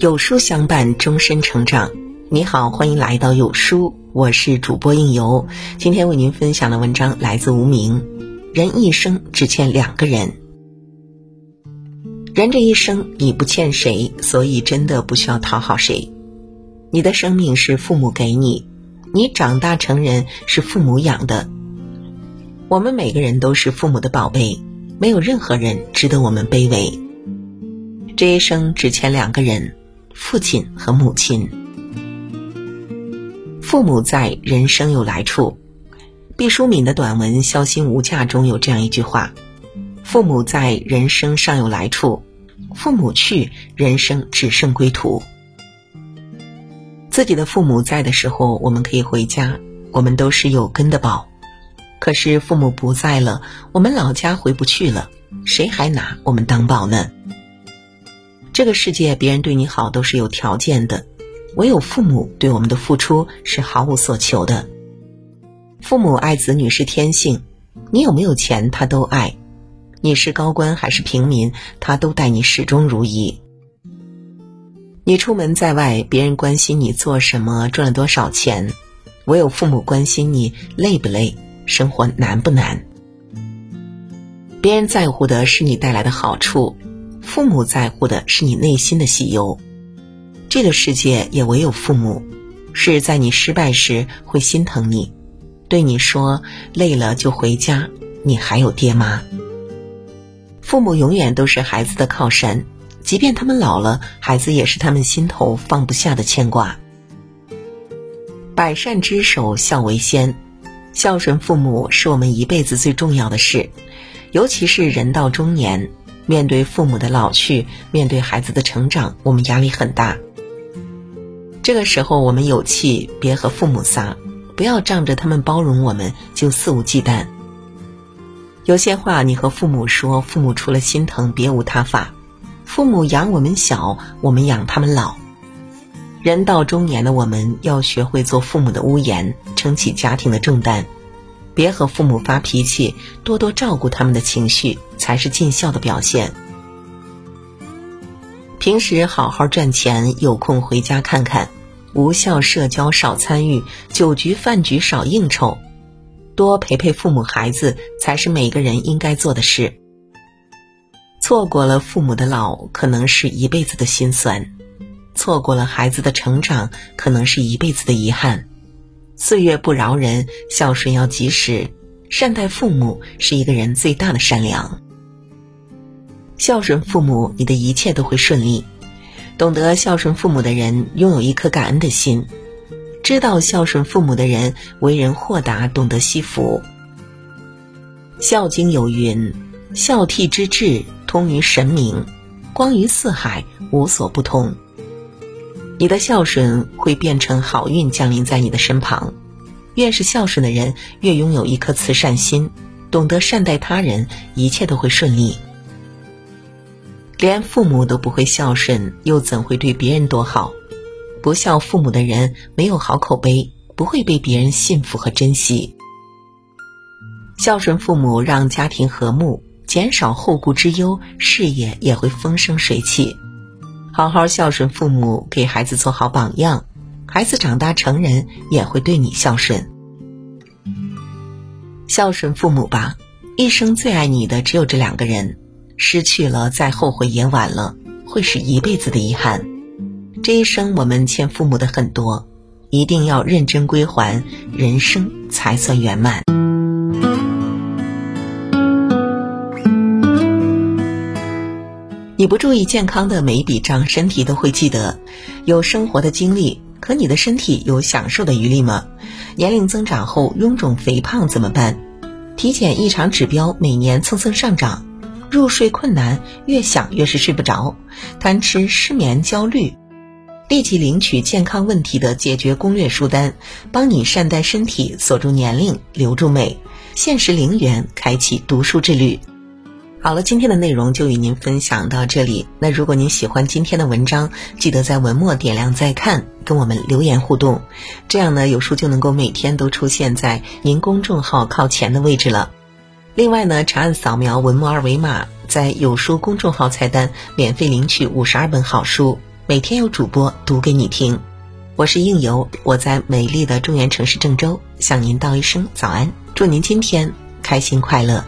有书相伴，终身成长。你好，欢迎来到有书，我是主播应由。今天为您分享的文章来自无名。人一生只欠两个人，人这一生你不欠谁，所以真的不需要讨好谁。你的生命是父母给你，你长大成人是父母养的。我们每个人都是父母的宝贝，没有任何人值得我们卑微。这一生只欠两个人，父亲和母亲。父母在，人生有来处。毕淑敏的短文《孝心无价》中有这样一句话：“父母在，人生尚有来处；父母去，人生只剩归途。”自己的父母在的时候，我们可以回家，我们都是有根的宝；可是父母不在了，我们老家回不去了，谁还拿我们当宝呢？这个世界，别人对你好都是有条件的，唯有父母对我们的付出是毫无所求的。父母爱子女是天性，你有没有钱他都爱，你是高官还是平民，他都待你始终如一。你出门在外，别人关心你做什么、赚了多少钱，唯有父母关心你累不累、生活难不难。别人在乎的是你带来的好处，父母在乎的是你内心的喜忧。这个世界也唯有父母，是在你失败时会心疼你，对你说累了就回家，你还有爹妈。父母永远都是孩子的靠山。即便他们老了，孩子也是他们心头放不下的牵挂。百善之首，孝为先。孝顺父母是我们一辈子最重要的事，尤其是人到中年，面对父母的老去，面对孩子的成长，我们压力很大。这个时候，我们有气别和父母撒，不要仗着他们包容我们就肆无忌惮。有些话你和父母说，父母除了心疼，别无他法。父母养我们小，我们养他们老。人到中年的我们，要学会做父母的屋檐，撑起家庭的重担。别和父母发脾气，多多照顾他们的情绪，才是尽孝的表现。平时好好赚钱，有空回家看看。无效社交少参与，酒局饭局少应酬，多陪陪父母孩子，才是每个人应该做的事。错过了父母的老，可能是一辈子的心酸；错过了孩子的成长，可能是一辈子的遗憾。岁月不饶人，孝顺要及时。善待父母是一个人最大的善良。孝顺父母，你的一切都会顺利。懂得孝顺父母的人，拥有一颗感恩的心；知道孝顺父母的人，为人豁达，懂得惜福。《孝经》有云：“孝悌之至。”通于神明，光于四海，无所不通。你的孝顺会变成好运降临在你的身旁。越是孝顺的人，越拥有一颗慈善心，懂得善待他人，一切都会顺利。连父母都不会孝顺，又怎会对别人多好？不孝父母的人没有好口碑，不会被别人信服和珍惜。孝顺父母，让家庭和睦。减少后顾之忧，事业也会风生水起。好好孝顺父母，给孩子做好榜样，孩子长大成人也会对你孝顺。孝顺父母吧，一生最爱你的只有这两个人，失去了再后悔也晚了，会是一辈子的遗憾。这一生我们欠父母的很多，一定要认真归还，人生才算圆满。你不注意健康的每一笔账，身体都会记得。有生活的经历，可你的身体有享受的余力吗？年龄增长后臃肿肥胖怎么办？体检异常指标每年蹭蹭上涨，入睡困难，越想越是睡不着，贪吃、失眠、焦虑。立即领取健康问题的解决攻略书单，帮你善待身体，锁住年龄，留住美。限时零元，开启读书之旅。好了，今天的内容就与您分享到这里。那如果您喜欢今天的文章，记得在文末点亮再看，跟我们留言互动，这样呢有书就能够每天都出现在您公众号靠前的位置了。另外呢，长按扫描文末二维码，在有书公众号菜单免费领取五十二本好书，每天有主播读给你听。我是应由，我在美丽的中原城市郑州向您道一声早安，祝您今天开心快乐。